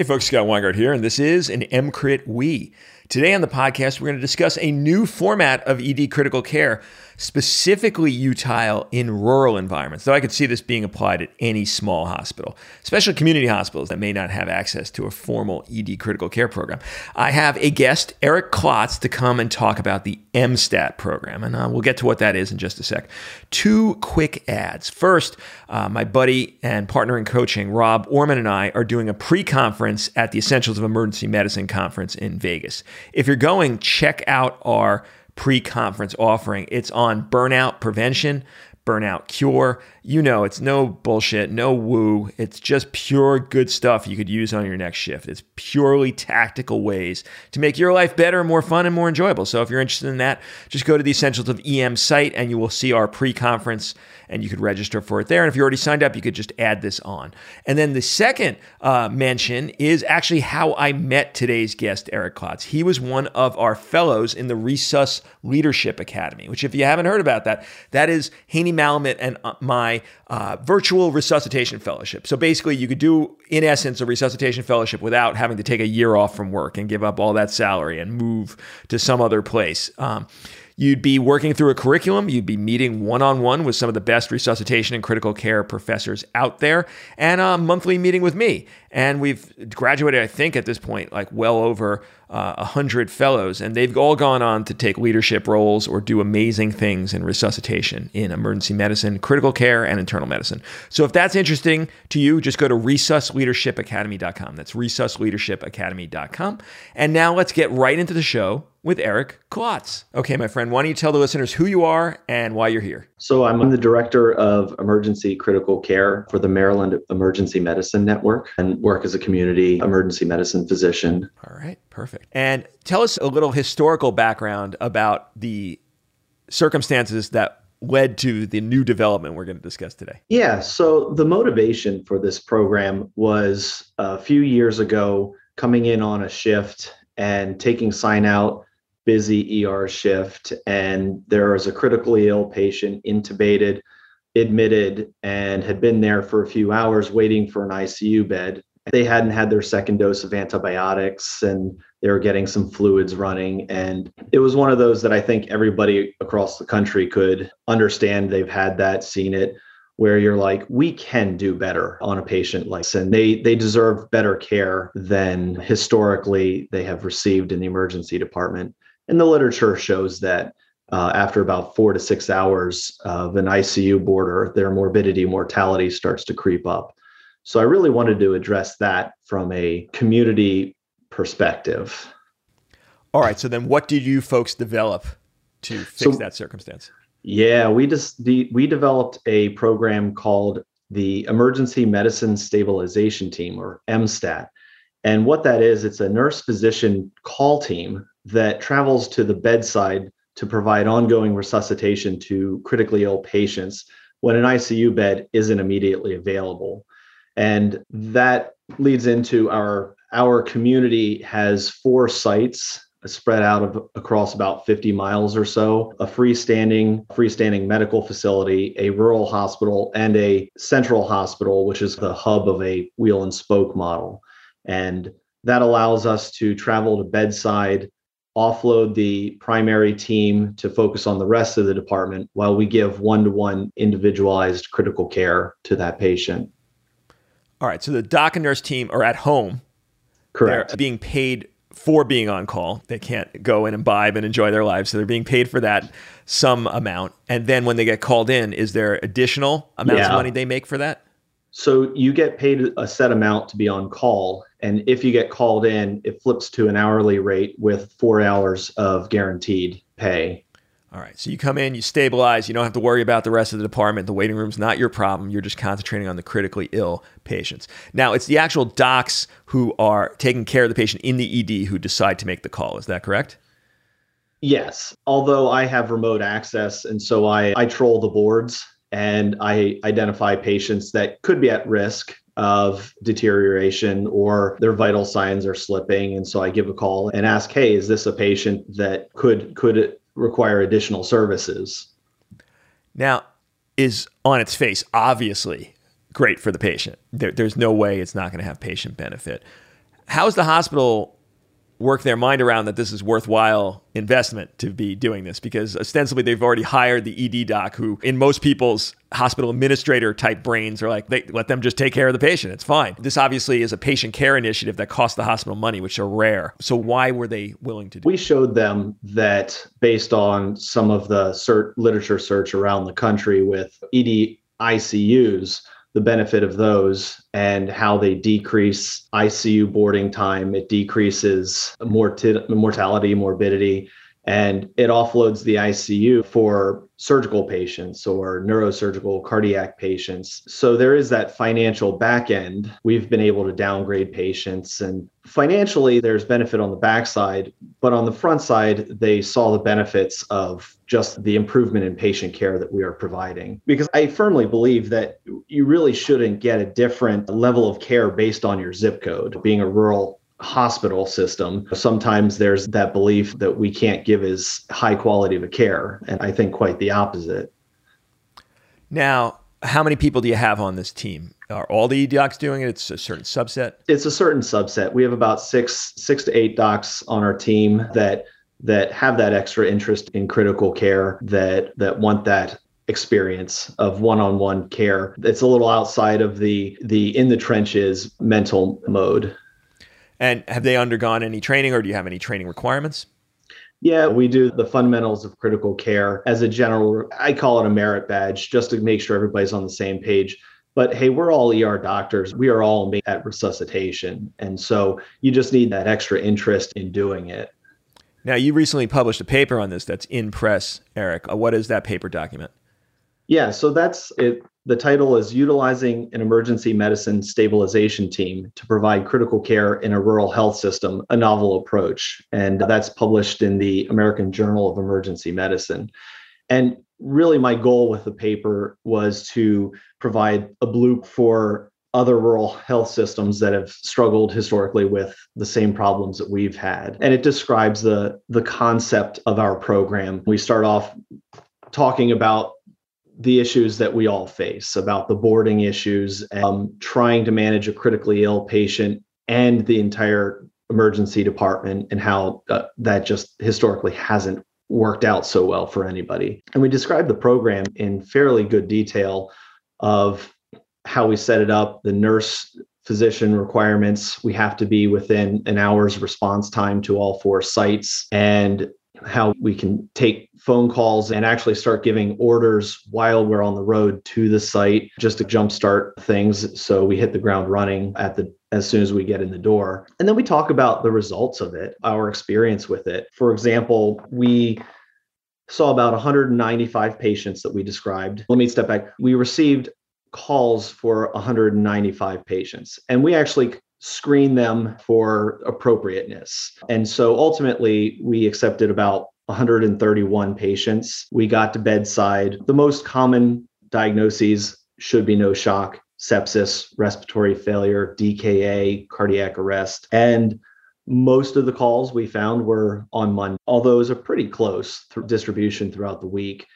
Hey folks, Scott Weingart here, and this is an EMCrit Wee. Today on the podcast, we're going to discuss a new format of ED critical care specifically utile in rural environments, though I could see this being applied at any small hospital, especially community hospitals that may not have access to a formal ED critical care program. I have a guest, Eric Klotz, to come and talk about the EMSTAT program, and uh, we'll get to what that is in just a sec. Two quick ads. First, uh, my buddy and partner in coaching, Rob Orman, and I are doing a pre conference at the Essentials of Emergency Medicine conference in Vegas. If you're going, check out our pre conference offering. It's on burnout prevention, burnout cure. You know, it's no bullshit, no woo. It's just pure good stuff you could use on your next shift. It's purely tactical ways to make your life better, more fun, and more enjoyable. So if you're interested in that, just go to the Essentials of EM site and you will see our pre conference and you could register for it there. And if you already signed up, you could just add this on. And then the second uh, mention is actually how I met today's guest, Eric Klotz. He was one of our fellows in the Resus Leadership Academy, which, if you haven't heard about that, that is Haney Mallemat and uh, my uh, virtual resuscitation fellowship. So basically, you could do, in essence, a resuscitation fellowship without having to take a year off from work and give up all that salary and move to some other place. Um, You'd be working through a curriculum. You'd be meeting one on one with some of the best resuscitation and critical care professors out there, and a monthly meeting with me. And we've graduated, I think, at this point, like well over uh, 100 fellows, and they've all gone on to take leadership roles or do amazing things in resuscitation, in emergency medicine, critical care, and internal medicine. So if that's interesting to you, just go to resusleadershipacademy.com. That's resusleadershipacademy.com. And now let's get right into the show with Eric Klotz. Okay, my friend, why don't you tell the listeners who you are and why you're here? So, I'm the director of emergency critical care for the Maryland Emergency Medicine Network and work as a community emergency medicine physician. All right, perfect. And tell us a little historical background about the circumstances that led to the new development we're going to discuss today? Yeah. So the motivation for this program was a few years ago coming in on a shift and taking sign out busy ER shift, and there was a critically ill patient intubated, admitted, and had been there for a few hours waiting for an ICU bed. They hadn't had their second dose of antibiotics and they were getting some fluids running. And it was one of those that I think everybody across the country could understand. They've had that, seen it where you're like we can do better on a patient like this and they they deserve better care than historically they have received in the emergency department and the literature shows that uh, after about four to six hours of an ICU border, their morbidity, mortality starts to creep up. So I really wanted to address that from a community perspective. All right. So then, what did you folks develop to fix so, that circumstance? Yeah, we just the, we developed a program called the Emergency Medicine Stabilization Team, or EMSTAT. And what that is, it's a nurse physician call team that travels to the bedside to provide ongoing resuscitation to critically ill patients when an ICU bed isn't immediately available. And that leads into our our community has four sites spread out of across about 50 miles or so a freestanding freestanding medical facility a rural hospital and a central hospital which is the hub of a wheel and spoke model and that allows us to travel to bedside offload the primary team to focus on the rest of the department while we give one to one individualized critical care to that patient. All right. So the doc and nurse team are at home. Correct. They're being paid for being on call. They can't go and imbibe and enjoy their lives. So they're being paid for that some amount. And then when they get called in, is there additional amounts yeah. of money they make for that? So you get paid a set amount to be on call. And if you get called in, it flips to an hourly rate with four hours of guaranteed pay. All right. So you come in, you stabilize, you don't have to worry about the rest of the department. The waiting room's not your problem. You're just concentrating on the critically ill patients. Now, it's the actual docs who are taking care of the patient in the ED who decide to make the call. Is that correct? Yes. Although I have remote access and so I, I troll the boards and I identify patients that could be at risk of deterioration or their vital signs are slipping. And so I give a call and ask hey is this a patient that could could require additional services? Now is on its face obviously great for the patient. There, there's no way it's not going to have patient benefit. How's the hospital work their mind around that this is worthwhile investment to be doing this because ostensibly they've already hired the ED doc who in most people's hospital administrator type brains are like they let them just take care of the patient. It's fine. This obviously is a patient care initiative that costs the hospital money which are rare. So why were they willing to do we showed them that based on some of the cert literature search around the country with ED ICUs the benefit of those and how they decrease ICU boarding time. It decreases mortality, morbidity, and it offloads the ICU for surgical patients or neurosurgical cardiac patients. So there is that financial back end. We've been able to downgrade patients and financially there's benefit on the backside, but on the front side, they saw the benefits of just the improvement in patient care that we are providing. Because I firmly believe that you really shouldn't get a different level of care based on your zip code. Being a rural hospital system, sometimes there's that belief that we can't give as high quality of a care. And I think quite the opposite. Now, how many people do you have on this team? Are all the docs doing it? It's a certain subset. It's a certain subset. We have about six, six to eight docs on our team that that have that extra interest in critical care, that that want that experience of one-on-one care. It's a little outside of the the in the trenches mental mode. And have they undergone any training or do you have any training requirements? Yeah, we do the fundamentals of critical care as a general, I call it a merit badge just to make sure everybody's on the same page. But hey, we're all ER doctors. We are all made at resuscitation. And so you just need that extra interest in doing it. Now, you recently published a paper on this that's in press, Eric. Uh, what is that paper document? Yeah, so that's it. The title is Utilizing an Emergency Medicine Stabilization Team to Provide Critical Care in a Rural Health System, a Novel Approach. And that's published in the American Journal of Emergency Medicine. And really, my goal with the paper was to provide a bloop for other rural health systems that have struggled historically with the same problems that we've had. And it describes the, the concept of our program. We start off talking about the issues that we all face about the boarding issues, um, trying to manage a critically ill patient and the entire emergency department, and how uh, that just historically hasn't worked out so well for anybody. And we described the program in fairly good detail of how we set it up, the nurse physician requirements. We have to be within an hour's response time to all four sites and how we can take phone calls and actually start giving orders while we're on the road to the site just to jumpstart things. So we hit the ground running at the as soon as we get in the door. And then we talk about the results of it our experience with it. For example we saw about 195 patients that we described. Let me step back. We received calls for 195 patients and we actually screen them for appropriateness. And so ultimately, we accepted about 131 patients. We got to bedside. The most common diagnoses should be no shock, sepsis, respiratory failure, DKA, cardiac arrest. And most of the calls we found were on Monday, although it was a pretty close th- distribution throughout the week.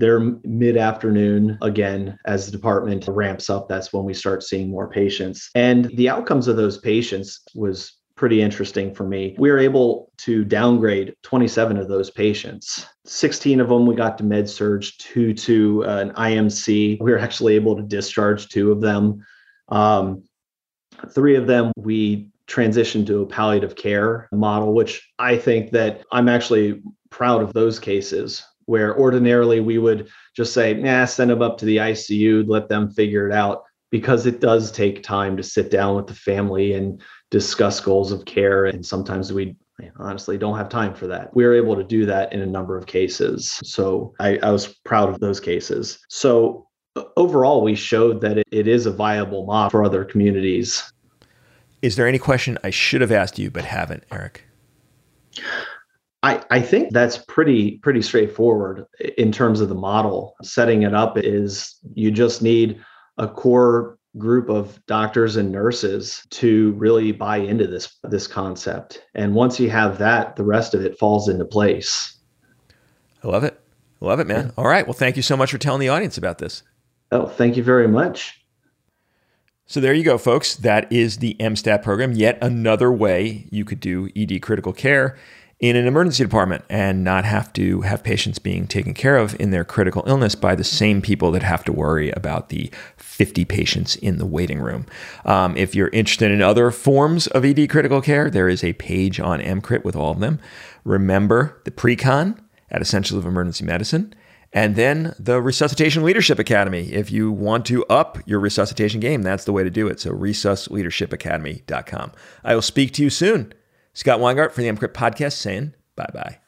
They're mid afternoon again as the department ramps up. That's when we start seeing more patients. And the outcomes of those patients was pretty interesting for me. We were able to downgrade 27 of those patients. 16 of them we got to med surg, two to uh, an IMC. We were actually able to discharge two of them. Um, three of them we transitioned to a palliative care model, which I think that I'm actually proud of those cases where ordinarily we would just say, nah, send them up to the ICU, let them figure it out, because it does take time to sit down with the family and discuss goals of care. And sometimes we honestly don't have time for that. We were able to do that in a number of cases. So I, I was proud of those cases. So overall, we showed that it, it is a viable model for other communities. Is there any question I should have asked you but haven't, Eric? I, I think that's pretty pretty straightforward in terms of the model. Setting it up is you just need a core group of doctors and nurses to really buy into this this concept. And once you have that, the rest of it falls into place. I love it. I love it, man. All right. Well, thank you so much for telling the audience about this. Oh, thank you very much. So there you go, folks. That is the EMSTAT program. Yet another way you could do ED critical care in an emergency department and not have to have patients being taken care of in their critical illness by the same people that have to worry about the 50 patients in the waiting room. Um, if you're interested in other forms of ED critical care, there is a page on EMCrit with all of them. Remember the pre-con at Essentials of Emergency Medicine and then the Resuscitation Leadership Academy. If you want to up your resuscitation game, that's the way to do it. So, resusleadershipacademy.com. I will speak to you soon. Scott Weingart for the EMCrit podcast saying bye bye.